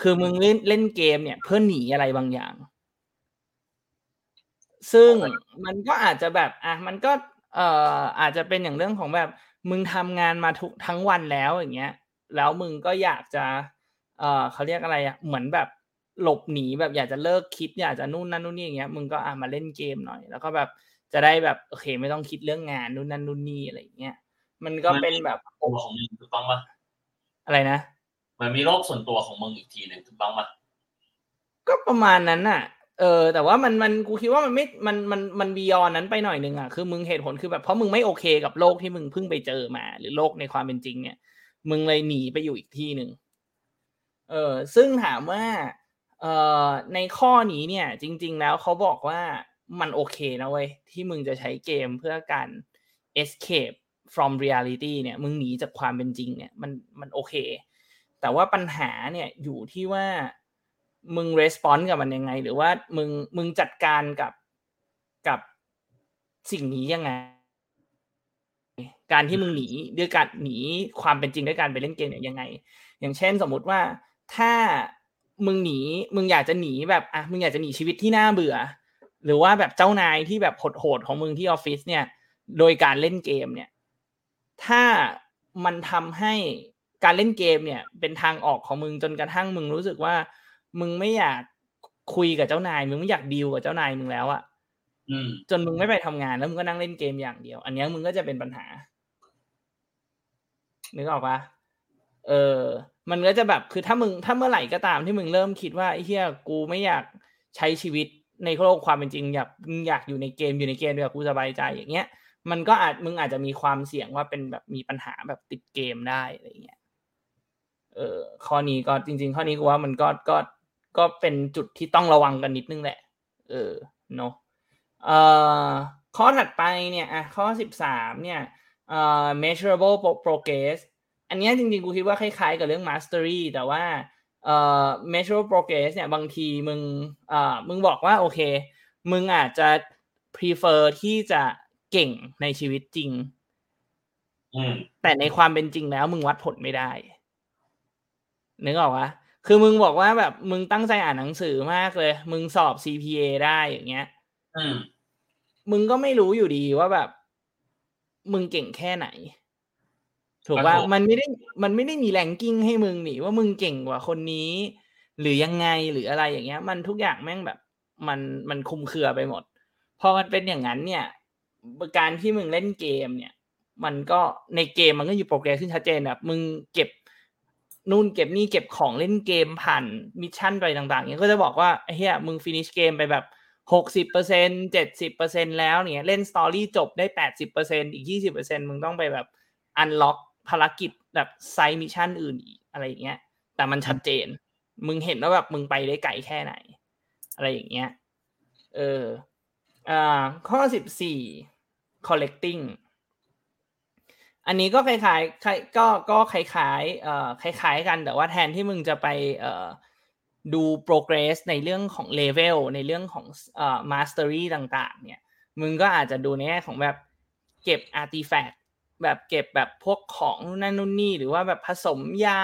คือมึงเล่นเล่นเกมเนี่ย เพื่อหนีอะไรบางอย่าง ซึ่งมันก็อาจจะแบบอะมันก็เอ่ออาจจะเป็นอย่างเรื่องของแบบ มึงทำงานมาทุกทั้งวันแล้วอย่างเงี้ย แล้วมึงก็อยากจะ เอ่อเขาเรียกอะไรอะเหมือนแบบหลบหนีแบบอยากจะเลิกคิด อยากจะนู่นนั่นนู่นนี่อย่างเงี้ยมึงก็อะมาเล่นเกมหน่อย แล้วก็แบบ จะได้แบบโอเค ไม่ต้องคิดเรื่องงานนู่นนั่นนู่นนี่อะไรอย่างเงี้ยมันก็เป็นแบบตัวของมึงถูกต้องปะอะไรนะมันมีโลกส่วนตัวของมึงอีกทีหนึ่งถูกต้องปะก็ประมาณนั้นน่ะ เออ แต่ว่ามันมันกูคิดว่ามันไม่มันมันมันบียอนนั้นไปหน่อยนึงอะคือมึงเหตุผลคือแบบเพราะมึงไม่โอเคกับโลกที่มึงเพิ่งไปเจอมา หรือโลกในความเป็นจริง เนี่ย มึงเลยหนีไปอยู่อีกที่หนึ่งเออซึ่งถามว่าเอ่อในข้อนี้เนี่ย จริง ๆ แล้วเขาบอกว่า มันโอเคนะเว้ย ที่มึงจะใช้เกมเพื่อการ escape from reality เนี่ย มึงหนีจากความเป็นจริงเนี่ย มันมันโอเค แต่ว่าปัญหาเนี่ยอยู่ที่ว่ามึงรีสปอนส์กับมันยังไง หรือว่ามึงมึงจัดการกับกับสิ่งนี้ยังไง การที่มึงหนีด้วยการหนีความเป็นจริงด้วยการไปเล่นเกมเนี่ยยังไง อย่างเช่นสมมุติว่าถ้ามึงหนีมึงอยากจะหนีแบบอะมึงอยากจะหนีชีวิตที่น่าเบื่อ หรือว่าแบบเจ้านายที่แบบโหดๆของมึงที่ออฟฟิศเนี่ย โดยการเล่นเกมเนี่ย ถ้ามันทำให้การเล่นเกมเนี่ย เป็นทางออกของมึงจนกระทั่งมึงรู้สึกว่า มึงไม่อยากคุยกับเจ้านาย มึงไม่อยากดีลกับเจ้านายมึงแล้วอะอืมจนมึงไม่ไปทำงานแล้วมึงก็นั่งเล่นเกมอย่างเดียว อันเนี้ยมึงก็จะเป็นปัญหานึกออกปะเออ มันก็จะแบบคือถ้ามึงถ้าเมื่อไหร่ก็ตามที่มึงเริ่มคิดว่าไอ้เหี้ยกูไม่อยากใช้ชีวิต ในโลกความเป็นจริงอยากอยากอยู่ในเกมอยู่ในเกมเดียวกูสบายใจอย่างเงี้ย มันก็อาจมึงอาจจะมีความเสี่ยงว่าเป็นแบบมีปัญหาแบบติดเกมได้อะไรเงี้ยเออข้อนี้ก็จริง ๆ ข้อนี้กูว่ามันก็ก็ก็เป็นจุดที่ต้องระวังกันนิดนึงแหละ เออเนาะเอ่อข้อถัดไปเนี่ยอะข้อสิบสามเนี่ยเอ่อ measurable progress อันเนี้ยจริงๆ กูคิดว่าคล้ายๆ กับเรื่อง mastery แต่ว่า เอ่อ measurable progress เนี่ยบางทีมึงเอ่อมึงบอกว่าโอเค มึงอาจจะ prefer ที่จะเก่งในชีวิตจริงอืมแต่ในความเป็นจริงแล้ว มึงวัดผลไม่ได้นึกออกวะคือมึงบอกว่าแบบมึงตั้งใจอ่านหนังสือมากเลย มึงสอบ CPA ได้อย่างเงี้ยอืมมึงก็ไม่รู้อยู่ดีว่าแบบ มึงเก่งแค่ไหน ถูกว่าครับผมมันไม่ได้มันไม่ได้มีแรงกิ้งให้มึงหนิว่ามึงเก่งกว่าคนนี้ หรือยังไงหรืออะไรอย่างเงี้ย มันทุกอย่างแม่งแบบ มันมันคุมเครือไปหมด พอมันเป็นอย่างนั้นเนี่ยการที่มึงเล่นเกมเนี่ย มันก็ในเกมมันก็อยู่ progress ขึ้นชัดเจนแบบมึงเก็บนู่นเก็บนี่เก็บของเล่นเกมผ่าน mission ไปต่างๆเนี้ยก็จะบอกว่าเฮียมึง finish เกมไปแบบหกสิบเปอร์เซ็นเจ็ดสิบเปอร์เซ็นแล้วเนี่ยเล่น story จบได้แปดสิบเปอร์เซ็นอีกยี่สิบเปอร์เซ็นมึงต้องไปแบบ unlock ภารกิจแบบ side mission อื่นอีกอะไรอย่างเงี้ย แต่มันชัดเจน มึงเห็นว่าแบบมึงไปได้ไกลแค่ไหน อะไรอย่างเงี้ย เออ อ่า ข้อสิบสี่ collecting อันนี้ก็คล้ายๆคล้ายก็ก็คล้ายๆเอ่อคล้ายๆกันแต่ว่าแทนที่มึงจะไปเอ่อดู progress ในเรื่องของ level ในเรื่องของเอ่อ mastery ต่างๆ เนี่ย มึงก็อาจจะดูในแง่ของแบบเก็บ artifact แบบเก็บแบบพวกของนู่นนั่นนู่นนี่ หรือว่าแบบผสมยา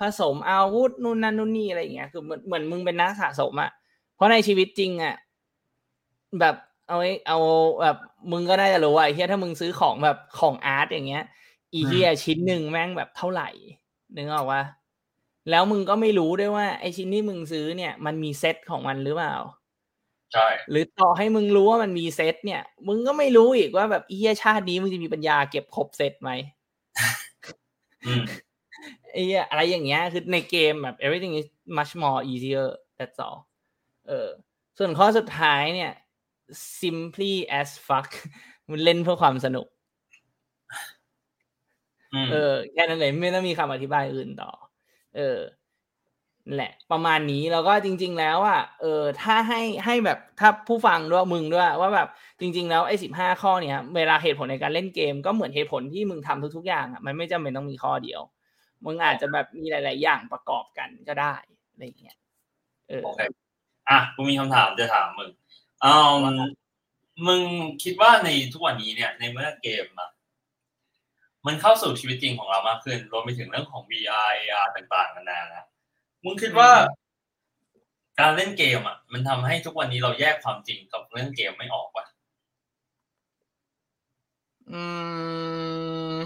ผสมอาวุธนู่นนั่นนู่นนี่อะไรอย่างเงี้ยคือเหมือนเหมือนมึงเป็นนักสะสมอะเพราะในชีวิตจริงอะแบบเอาเอาแบบมึงก็ได้จะรู้ว่าไอเฮียถ้ามึงซื้อของแบบของอาร์ตอย่างเงี้ย อีเฮียชิ้นหนึ่งแม่งแบบเท่าไหร่นึกออกว่าแล้วมึงก็ไม่รู้ด้วยว่าไอชิ้นที่มึงซื้อเนี่ย มันมีเซ็ตของมันหรือเปล่า ใช่หรือต่อให้มึงรู้ว่ามันมีเซตเนี่ย มึงก็ไม่รู้อีกว่าแบบอีเฮียชาตินี้มึงจะมีปัญญาเก็บครบเซตไหมอืมไอ้เหี้ยอะไรอย่างเงี้ยคือในเกมแบบ everything is much more easier that's all เออส่วนข้อสุดท้ายเนี่ย simply as fuck มันเล่นเพื่อความสนุกอืมเออแค่นั้นเลยไม่ต้องมีคำอธิบายอื่นต่อ เออนั่น แหละประมาณนี้แล้วก็จริง ๆ แล้วอะเออถ้าให้ให้แบบถ้าผู้ฟังด้วยมึงด้วยว่าแบบจริง ๆ แล้วไอ้สิบห้าข้อเนี้ยเวลาเหตุผลในการเล่นเกมก็เหมือนเหตุผลที่มึงทำทุกๆอย่างอะมันไม่จำเป็นต้องมีข้อเดียว มึงอาจจะแบบมีหลาย ๆ อย่างประกอบกันก็ได้อะไรอย่างเงี้ยเออโอเคอะกูมีคำถามจะถามมึงอืมมึงคิดว่าในทุกวันนี้เนี่ย ในเมื่อเกมอะมันเข้าสู่ชีวิตจริงของเรามากขึ้นรวมไปถึงเรื่องของ VR AR ต่างๆนานานะ มึงคิดว่า การเล่นเกมอะ มันทำให้ทุกวันนี้เราแยกความจริงกับเรื่องเกมไม่ออกว่ะอืม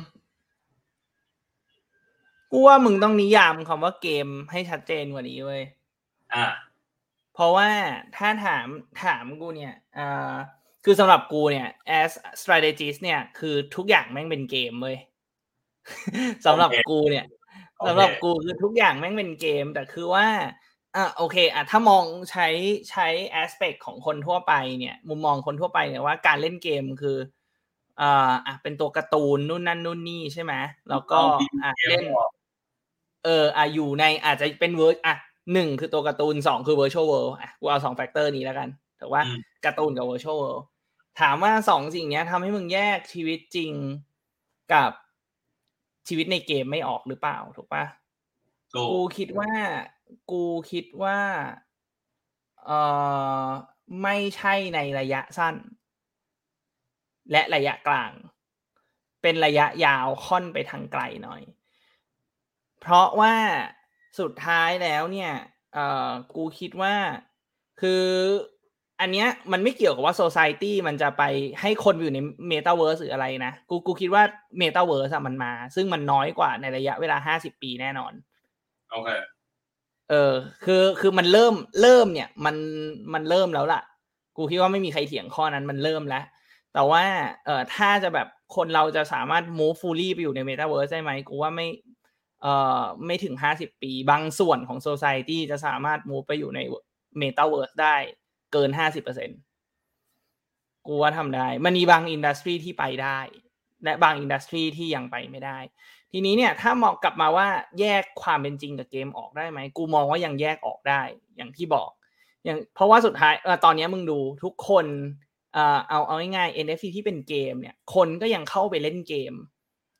กูว่ามึงต้องนิยามคำว่าเกมให้ชัดเจนกว่านี้เว้ยอะเพราะว่าถ้าถามถามกูเนี่ยอ่าคือสำหรับกูเนี่ย as strategist เนี่ย คือทุกอย่างแม่งเป็นเกมเว้ยสำหรับกูเนี่ยโอเค สำหรับกูคือทุกอย่างแม่งเป็นเกม แต่คือว่าอะโอเคอะถ้ามองใช้ใช้ aspect ของคนทั่วไปเนี่ย มุมมองคนทั่วไปเนี่ยว่าการเล่นเกมคืออ่าอะเป็นตัวการ์ตูนนู่นนั่นนู่นนี่ใช่ไหมแล้วก็อะเล่นเอออะอยู่ในอาจจะเป็นเวอร์อะหนึ่งคือตัวการ์ตูนสองคือ virtual world อะกูเอาสอง factor นี้แล้วกันแต่ว่าอืมการ์ตูนกับ virtual world ถามว่าสองสิ่งเนี้ยทำให้มึงแยกชีวิตจริงกับ ชีวิตในเกมไม่ออกหรือเปล่าถูกปะถูกกูคิดว่า กูคิดว่าเอ่อไม่ใช่ในระยะสั้น และระยะกลาง เป็นระยะยาวค่อนไปทางไกลหน่อย เพราะว่าสุดท้ายแล้วเนี่ยเอ่อกูคิดว่าคือ อันเนี้ยมันไม่เกี่ยวกับว่า society มันจะไปให้คนอยู่ใน metaverse หรืออะไรนะ กูกูคิดว่า metaverse อะมันมา ซึ่งมันน้อยกว่าในระยะเวลาห้าสิบปีแน่นอนโอเคเออ คือคือมันเริ่มเริ่มเนี่ยมันมันเริ่มแล้วล่ะ กูคิดว่าไม่มีใครเถียงข้อนั้นมันเริ่มแล้ว แต่ว่าเออถ้าจะแบบคนเราจะสามารถ move fully ไปอยู่ใน metaverse ได้ไหมกูว่าไม่เอ่อไม่ถึงห้าสิบปี บางส่วนของ society จะสามารถ move ไปอยู่ใน metaverse ได้ เกินห้าสิบเปอร์เซ็นกูว่าทำได้ มันมีบางอินดัสทรีที่ไปได้ และบางอินดัสทรีที่ยังไปไม่ได้ ทีนี้เนี่ยถ้ามองกลับมาว่าแยกความเป็นจริงกับเกมออกได้ไหม กูมองว่ายังแยกออกได้ อย่างที่บอก อย่างเพราะว่าสุดท้ายเออตอนนี้มึงดูทุกคนเอ่อเอาเอาง่ายๆ NFT ที่เป็นเกมเนี่ย คนก็ยังเข้าไปเล่นเกม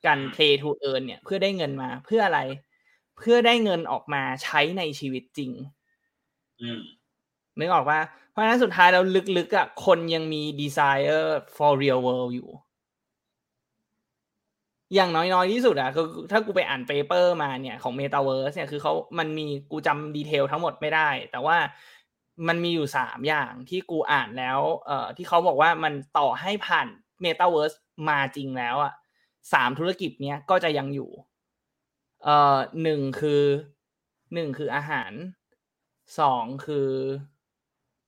กัน play to earn เนี่ยเพื่อได้เงินมาเพื่ออะไร เพื่อได้เงินออกมาใช้ในชีวิตจริงอืม นึกออกว่าเพราะฉะนั้นสุดท้ายแล้วลึกๆอะคนยังมี desire for real world อยู่ อย่างน้อยๆที่สุดอะคือถ้ากูไปอ่าน paper มาเนี่ยของ Metaverse เนี่ยคือเขามันมีกูจำ detail ทั้งหมดไม่ได้ แต่ว่ามันมีอยู่สามอย่างที่กูอ่านแล้ว เอ่อที่เขาบอกว่ามันต่อให้ผ่าน Metaverse มาจริงแล้วอะสามธุรกิจเนี้ยก็จะยังอยู่ เอ่อหนึ่งคือหนึ่งคืออาหารสองคือ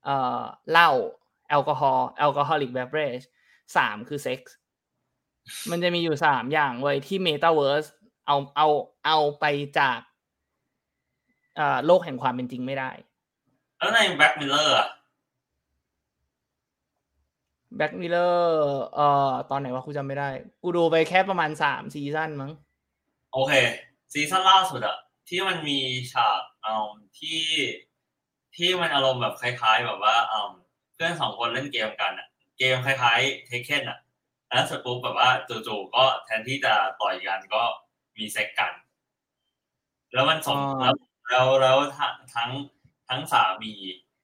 เอ่อเหล้าแอลกอฮอล์ alcoholic beverage สามคือเซ็กส์มันจะมีอยู่สามอย่างเว้ยที่เมตาเวิร์สเอาเอาเอาไปจากอ่าโลกแห่งความเป็นจริงไม่ได้ แล้วใน Black Mirror อะ Black Mirror เอ่อตอนไหนวะกูจำไม่ได้ กูดูไปแค่ประมาณสาม season มั้ง โอเค season ล่าสุดอะที่มันมีฉากเอาที่ ที่มันอารมณ์แบบคล้าย ๆ แบบว่าเอมเพื่อนสองคนเล่นเกมกันอะเกมคล้ายๆเทคเคนอะแล้วเสร็จปุ๊บแบบว่าจู่ๆก็แทนที่จะต่อยกันก็มีเซ็กกัน แล้วมันสมอ๋อแล้วแล้วแล้วทั้งทั้งทั้งสามี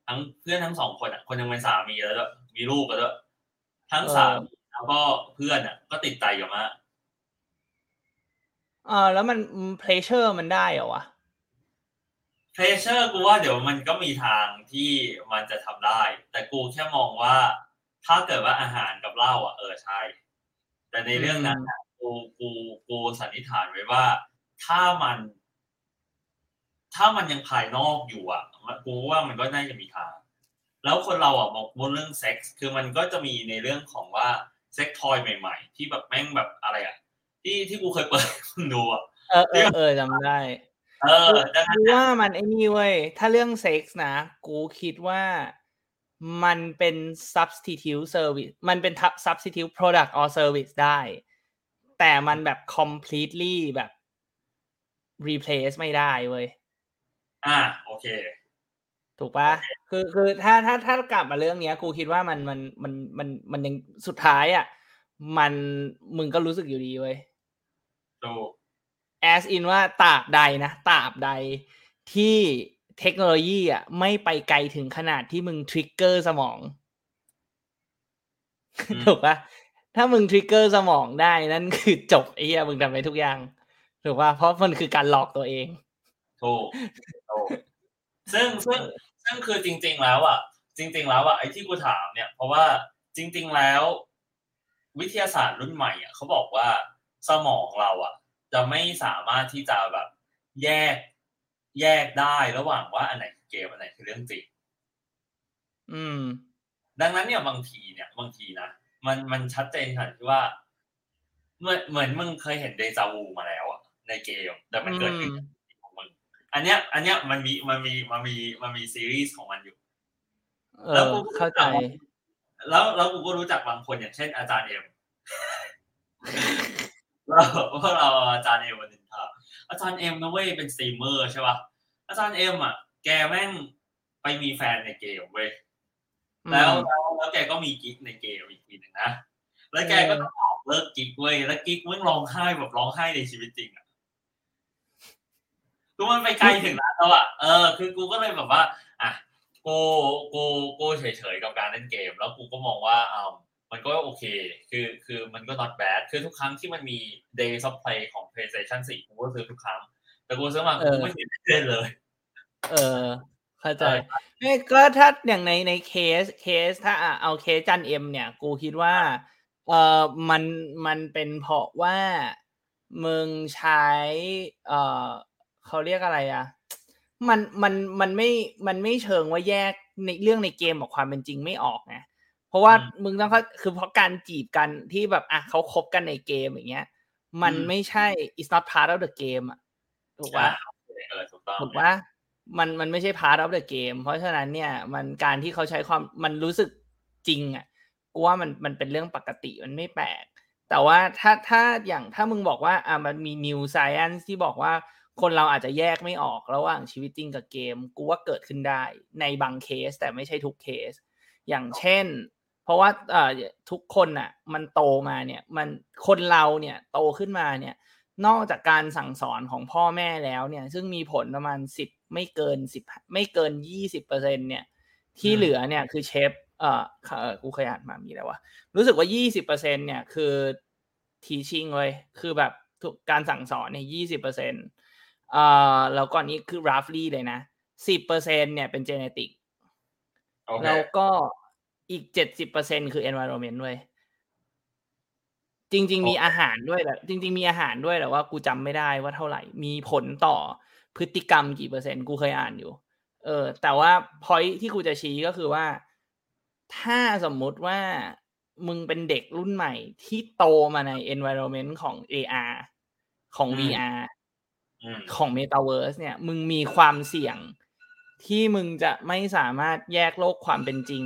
ทั้งเพื่อนทั้งสองคนอะ คนหนึงเป็นสามีแล้วด้วยมีลูกแล้วด้วยทั้งสามีแล้วก็เพื่อนอะ ก็ติดใจกับมากเออแล้วมัน pleasure มันได้เหรอวะ pleasure กูว่าเดี๋ยวมันก็มีทางที่มันจะทำได้ แต่กูแค่มองว่า ถ้าเกิดว่าอาหารกับเหล้าอะเออใช่ แต่ในเรื่องนั้นอะกูกูกูสันนิษฐานไว้ว่า ถ้ามัน ถ้ามันยังภายนอกอยู่อะกูว่ามันก็น่าจะมีทาง แล้วคนเราอะมองมองเรื่องเซ็กส์คือมันก็จะมีในเรื่องของว่าเซ็กทอยใหม่ ๆ ที่แบบแม่งแบบอะไรอะที่ที่กูเคยเปิดให้มึงดูอะเออเออเออจำได้ เออดังนั้นกูว่ามันไอ้นี่เว้ย ถ้าเรื่องเซ็กส์นะ กูคิดว่ามันเป็น substitute service มันเป็น substitute product or service ได้ แต่มันแบบ completely แบบ replace ไม่ได้เว้ย อ่า โอเค ถูกปะคือคือถ้าถ้าถ้ากลับมาเรื่องเนี้ย กูคิดว่ามันมันมันมันมันยังสุดท้ายอะ มันมึงก็รู้สึกอยู่ดีเว้ยดู as in ว่าตราบใดนะตราบใดที่เทคโนโลยีอะไม่ไปไกลถึงขนาดที่มึง trigger สมองอืมถูกปะถ้ามึง trigger สมองได้นั่นคือจบไอ้เหี้ยมึงทำไปทุกอย่าง ถูกปะเพราะมันคือการหลอกตัวเองถูกถูกซึ่งซึ่งซึ่งคือจริง ๆ แล้วอะ จริง ๆ แล้วอะไอ้ที่กูถามเนี่ย เพราะว่าจริง ๆ แล้ว วิทยาศาสตร์รุ่นใหม่อะเขาบอกว่าสมองเราอะ จะไม่สามารถที่จะแบบแยกแยกได้ระหว่างว่าอันไหนคือเกมอันไหนคือเรื่องจริง อืม ดังนั้นเนี่ยบางทีเนี่ย บางทีนะมันมันชัดเจนขนาดที่ว่าเหมือนเหมือนมึงเคยเห็นเดจาวูมาแล้วอะในเกม แต่มันเกิดขึ้นกับชีวิตของมึงอันเนี้ย อันเนี้ยมันมีมันมีมันมีมันมีซีรีส์ของมันอยู่เอแล้วอกูก็เข้าใจ แล้วแล้วกูก็รู้จักบางคนอย่างเช่นอาจารย์เอ็ม เราพวกเราอาจารย์เอ็มวันนินทาอาจารย์เอ็มนะเว้ยเป็นสตรีมเมอร์ใช่ป่ะอาจารย์เอ็มอะ แกแม่งไปมีแฟนในเกมเว้ยแล้วแล้วแล้วแกก็มีกิ๊กในเกมอีกทีหนึ่งนะแล้วแกก็ต้องออกเลิกกิ๊กเว้ยแล้วกิ๊กมึงร้องไห้แบบร้องไห้ในชีวิตจริงอะคือมันไปไกลถึงนั้นแล้วอะเออ คือกูก็เลยแบบว่า อะกูกูกูเฉยๆกับการเล่นเกม แล้วกูก็มองว่าอ่า มันก็โอเค คือคือมันก็ not bad คือทุกครั้งที่มันมี days of play ของ PlayStation 4กูก็ซื้อทุกครั้ง แต่กูซื้อมากูไม่เห็นเล่นเลย เออ เข้าใจเออไม่ก็ถ้าอย่างในในเคสเคสถ้าอะเอาเคสจันเอ็มเนี่ย กูคิดว่า เออมันมันเป็นเพราะว่ามึงใช้ เออเขาเรียกอะไรอะ มันมันมันไม่มันไม่เชิงว่าแยกในเรื่องในเกมกับความเป็นจริงไม่ออกไงเพ ราะว่าอืมมึงต้องเข้าคือเพราะการจีบกันที่แบบอะเขาคบกันในเกมอย่างเงี้ย มันอืมไม่ใช่ it's not part of the game อะถูกปะเออถูกต้องถูกว่ามันมันไม่ใช่ part of the game เพราะฉะนั้นเนี่ย มันการที่เขาใช้ความมันรู้สึกจริงอะกูว่ามันมันเป็นเรื่องปกติมันไม่แปลก แต่ว่าถ้าถ้าอย่างถ้ามึงบอกว่าอะมันมี new science ที่บอกว่าคนเราอาจจะแยกไม่ออกระหว่างชีวิตจริงกับเกม กูว่าเกิดขึ้นได้ในบางเคสแต่ไม่ใช่ทุกเคส อย่างเช่น เพราะว่าเอ่อทุกคนอะ มันโตมาเนี่ย มันคนเราเนี่ยโตขึ้นมาเนี่ย นอกจากการสั่งสอนของพ่อแม่แล้วเนี่ย ซึ่งมีผลประมาณสิบไม่เกินสิบไม่เกินยี่สิบเปอร์เซ็นเนี่ย ที่เหลือเนี่ยคือเชฟเอ่อเอ่อกูเคยอ่านมามีอะไรวะรู้สึกว่ายี่สิบเปอร์เซ็นเนี่ยคือ teaching เลยคือแบบทุกการสั่งสอนเนี่ยยี่สิบเปอร์เซ็นเอ่อแล้วก่อนนี้คือ roughly เลยนะสิบเปอร์เซ็นเนี่ยเป็น genetic โอเคแล้วก็ อีกเจ็ดสิบเปอร์เซ็นคือ environment เว้ยจริง ๆ มีอาหารด้วยแหละจริง ๆ มีอาหารด้วยแต่ว่ากูจำไม่ได้ว่าเท่าไหร่ มีผลต่อพฤติกรรมกี่เปอร์เซ็นต์กูเคยอ่านอยู่ เออ แต่ว่าพอยที่กูจะชี้ก็คือว่า ถ้าสมมุติว่ามึงเป็นเด็กรุ่นใหม่ที่โตมาใน environment ของ AR ของ VR ของ Metaverse เนี่ย มึงมีความเสี่ยงที่มึงจะไม่สามารถแยกโลกความเป็นจริง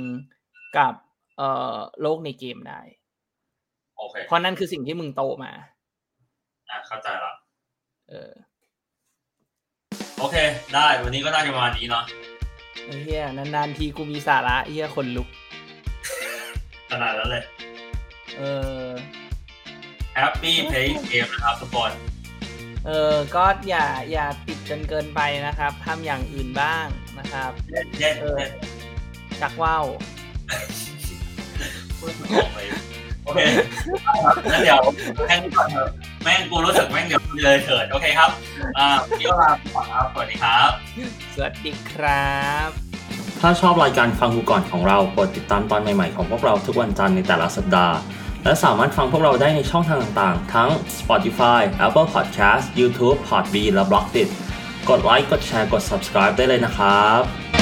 กับเอ่อโลกในเกมได้โอเคเพราะนั่นคือสิ่งที่มึงโตมา อะเข้าใจละเออ โอเค ได้วันนี้ก็น่าจะประมาณนี้เนาะไอ้เฮียนานๆทีกูมีสาระเฮียคนลุกขนาดนั้นเลยเออ Happy Playing Game นะครับทุกคนเออก็อย่าอย่าติดจนเกินไปนะครับทำอย่างอื่นบ้างนะครับเล่นเล่นเออเล่นชักว่าว พูดตรงเลยโอเคงั้นเดี๋ยวแค่นี้ก่อนเถอะแม่งกูรู้สึกแม่งเดี๋ยวเลยเถิดโอเคครับอ่าพี่ก็ลาไปก่อนครับสวัสดีครับ สวัสดีครับ ถ้าชอบรายการฟังกูก่อนของเรากดติดตามตอนใหม่ๆของพวกเราทุกวันจันทร์ในแต่ละสัปดาห์ และสามารถฟังพวกเราได้ในช่องทางต่างๆ ทั้ง Spotify, Apple Podcast, YouTube, Podbean และ b l o g d i t กดไลค์กดแชร์กด subscribe ได้เลยนะครับ